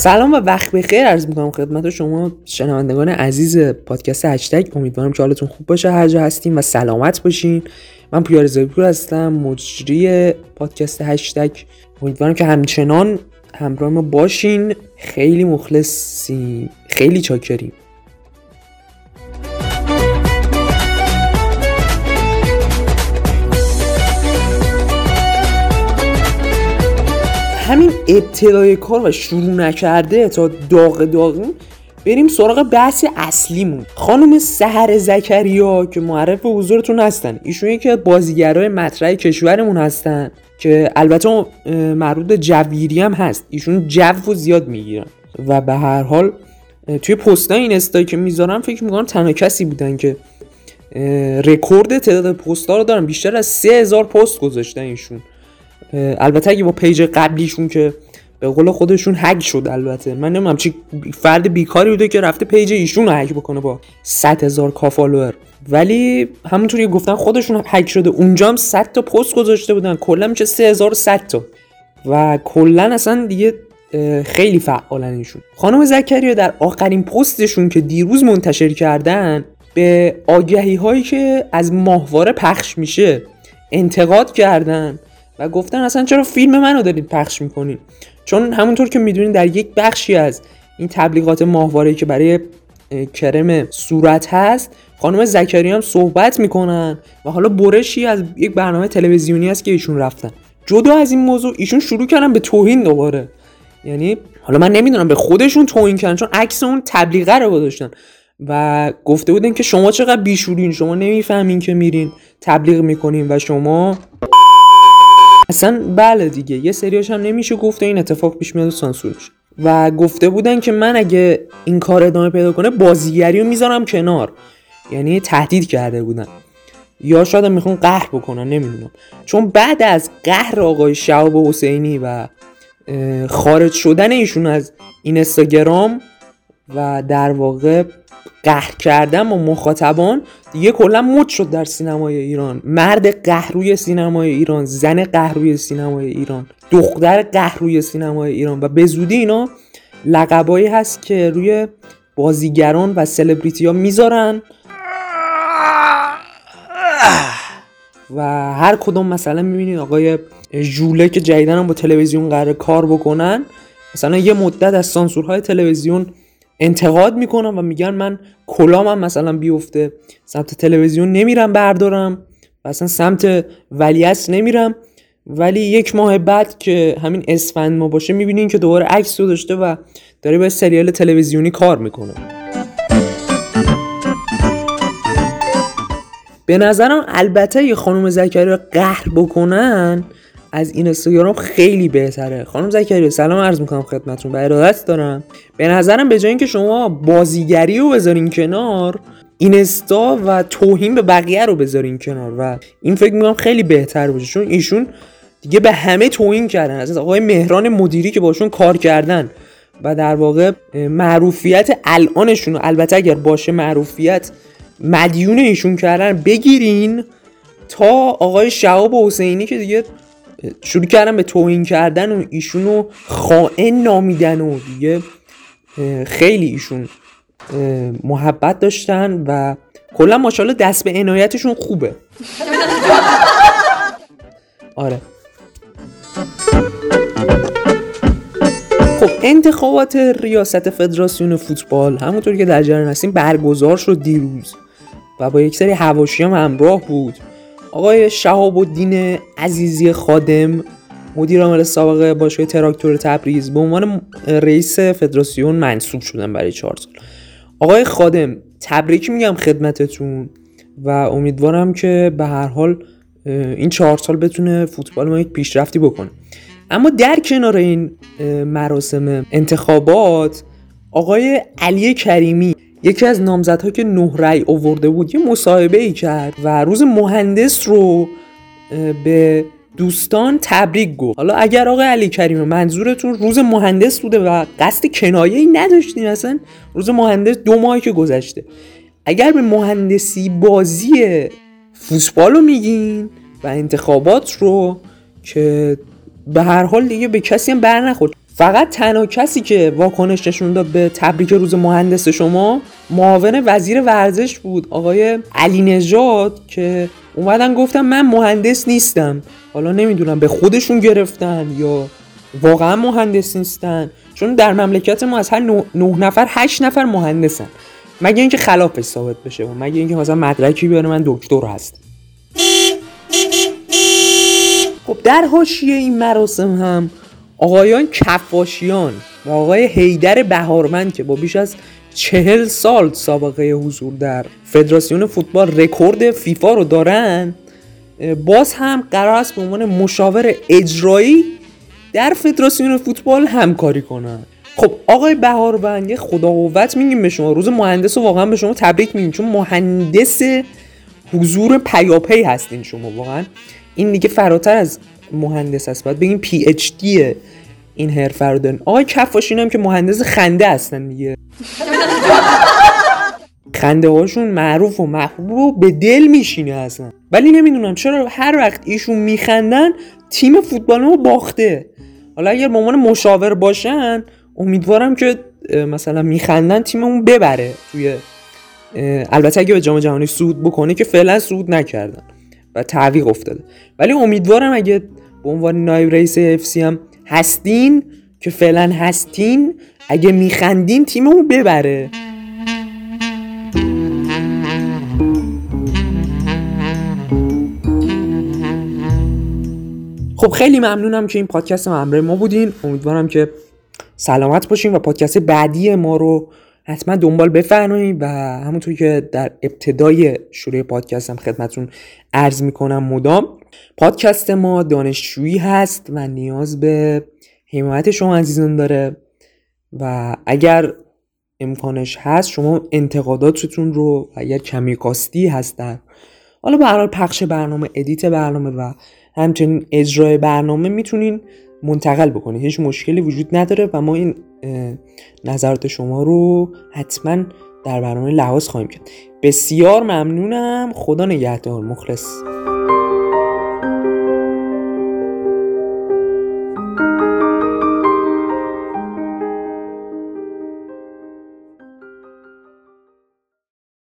سلام و وقت بخیر. عرض می‌کنم خدمت شما شنوندگان عزیز پادکست هشتگ. امیدوارم که حالتون خوب باشه. هر جا هستیم و سلامت باشین. من پویار زایپور هستم مجری پادکست هشتگ. امیدوارم که همچنان همراه ما باشین. خیلی مخلصیم. خیلی چاکریم. همین ابتدای کار و شروع نکرده تا داغ داغیم بریم سراغ بحث اصلیمون. خانم سهر زکریا که معرف حضورتون هستن. ایشون یکی از بازیگرای مطرح کشورمون هستن که البته مربوط به جویری هم هست. ایشون جو و زیاد می‌گیرن. و به هر حال توی پستای این استایی که می‌ذارم فکر می‌کنم تنها کسی بودن که رکورد تعداد پست رو دارن. بیشتر از 3000 پست گذاشتن ایشون. البته اگه با page قبلیشون که به قول خودشون هک شد البته. من نمی‌دونم چی فرد بیکاری بوده که رفته page ایشون رو هک بکنه با 100 هزار تا follower ولی همونطوری گفتن خودشون هک شده. اونجا هم 100 تا پست گذاشته بودن. کلا میشه 3100 تا. و کلا اصلا دیگه خیلی فعالن ایشون. خانم زکریا در آخرین پستشون که دیروز منتشر کردن به آگهی هایی که از ماهواره پخش میشه انتقاد کردن. و گفتن اصلا چرا فیلم منو دارید پخش می‌کنین؟ چون همونطور که می‌دونین در یک بخشی از این تبلیغات ماهواره که برای کرم صورت هست خانم زکری هم صحبت می‌کنن و حالا برشی از یک برنامه تلویزیونی است که ایشون رفتن. جدا از این موضوع ایشون شروع کردن به توهین دوباره. یعنی حالا من نمی‌دونم به خودشون توهین کردن چون عکس اون تبلیغه رو گذاشتن و گفته بودن که شما چقدر بیشورین شما نمی‌فهمین که میرین تبلیغ می‌کنین و شما اصلا بله دیگه یه سریاش هم نمیشه گفته این اتفاق پیش میاد و سانسورش و گفته بودن که من اگه این کار ادامه پیدا کنه بازیگری رو می‌ذارم کنار. یعنی تهدید کرده بودن. یا شاید می‌خوان قهر بکنن نمی‌دونم. چون بعد از قهر آقای شعب حسینی و خارج شدن ایشون از این استاگرام و در واقع قهر کردن با مخاطبان دیگه کلا مد شد در سینمای ایران. مرد قهروی سینمای ایران زن قهروی سینمای ایران دختر قهروی سینمای ایران و به زودی اینا لقبایی هست که روی بازیگران و سلبریتی ها می‌ذارن. و هر کدوم مثلا می‌بینید آقای ژوله که جدیدن با تلویزیون قرار کار بکنن مثلا یه مدت از سانسورهای تلویزیون انتقاد می‌کنم و میگن من کلامم مثلا بیفته سمت تلویزیون نمیرم بردارم و اصلا سمت ولیعصر نمیرم. ولی یک ماه بعد که همین اسفند ما باشه می‌بینین که دوباره عکس رو داشته و داره به سریال تلویزیونی کار می‌کنه. به نظرم البته یه خانم زکریا قهر بکنن از این اینستاگرام خیلی بهتره. خانم زکریا سلام عرض می‌کنم خدمتتون. به ارادت دارم. به نظرم به جای اینکه شما بازیگری رو بذارین کنار اینستا و توهین به بقیه رو بذارین کنار. و این فکر می‌کنم خیلی بهتر باشه. چون ایشون دیگه به همه توهین کردن. از آقای مهران مدیری که باشون کار کردن. و در واقع معروفیت الانشون. البته اگر باشه معروفیت مدیون ایشون کردن. بگیرین تا آقای شهاب حسینی که دیگه شروع کردن به توهین کردن و ایشونو خائن نامیدن و دیگه خیلی ایشون محبت داشتن و کلا ماشاءالله دست به عنایتشون خوبه. آره. خب انتخابات ریاست فدراسیون فوتبال همونطور که در جریان هستیم برگزار شد دیروز و با یک سری حواشی هم همراه بود. آقای شهاب الدین عزیزی خادم مدیر عامل سابق باشگاه تراکتور تبریز به عنوان رئیس فدراسیون منصوب شدن برای چهار سال. آقای خادم تبریک میگم خدمتتون و امیدوارم که به هر حال این چهار سال بتونه فوتبال ما یک پیشرفتی بکنه. اما در کنار این مراسم انتخابات آقای علی کریمی یکی از نامزدها که نه رأی آورده بود یه مصاحبه ای کرد و روز مهندس رو به دوستان تبریک گفت. حالا اگر آقای علی کریم منظورتون روز مهندس بوده و قصد کنایه ای نداشتین اصلا روز مهندس دو ماهی که گذشته. اگر به مهندسی بازی فوتبال رو میگین و انتخابات رو که به هر حال دیگه به کسی هم بر نخورد. فقط تنها کسی که واکنش نشون داد به تبریک روز مهندس شما معاون وزیر ورزش بود آقای علی نژاد که اومدن گفتم من مهندس نیستم. حالا نمی‌دونم به خودشون گرفتن یا واقعا مهندس نیستن. چون در مملکت ما از هر نه, نفر هشت نفر مهندسن. مگه اینکه خلافش ثابت بشه و مگه اینکه مثلا مدرکی بیاره من دکتر هست خب در حاشیه این مراسم هم آقایان کفاشیان و آقای هیدر بهارمند که با بیش از چهل سال سابقه حضور در فدراسیون فوتبال رکورد فیفا رو دارن باز هم قرار است به عنوان مشاور اجرایی در فدراسیون فوتبال همکاری کنن. خب آقای بهاربند خدا قوت میگیم به شما. روز مهندس رو واقعا به شما تبریک میگیم چون مهندس حضور پیاپی هستین شما واقعا. این دیگه فراتر از مهندس هست باید بگیم پی اچ دی این حرفه رو دارین آقای کفاشین هم که مهندس خنده هستن دیگه. خنده هاشون معروف و محبوب و به دل میشینه اصلا. ولی نمی‌دونم چرا هر وقت ایشون میخندن تیم فوتبال ما باخته. حالا اگر به عنوان مشاور باشن امیدوارم که مثلا میخندن تیممون ببره توی البته اگه به جام جهانی سود بکنه که فعلا سود نکردن. و تعویق افتاده. ولی امیدوارم اگه به عنوان نایب رئیس اف هم هستین که فعلا هستین اگه میخندین تیممون ببره. خب خیلی ممنونم که این پادکست همراه ما بودین. امیدوارم که سلامت باشین و پادکست بعدی ما رو حتما دنبال بفرمایید و همونطور که در ابتدای شروع پادکست هم خدمتون عرض می‌کنم مدام پادکست ما دانشجویی هست و نیاز به حمایت شما عزیزان داره و اگر امکانش هست شما انتقاداتتون رو اگر کمی کاستی هست در حالا به پخش برنامه ادیت برنامه و همچنین اجرای برنامه می‌تونین منتقل بکنید هیچ مشکلی وجود نداره و ما این نظرات شما رو حتما در برنامه لحاظ خواهیم کرد. بسیار ممنونم. خدا نگهدار. مخلص.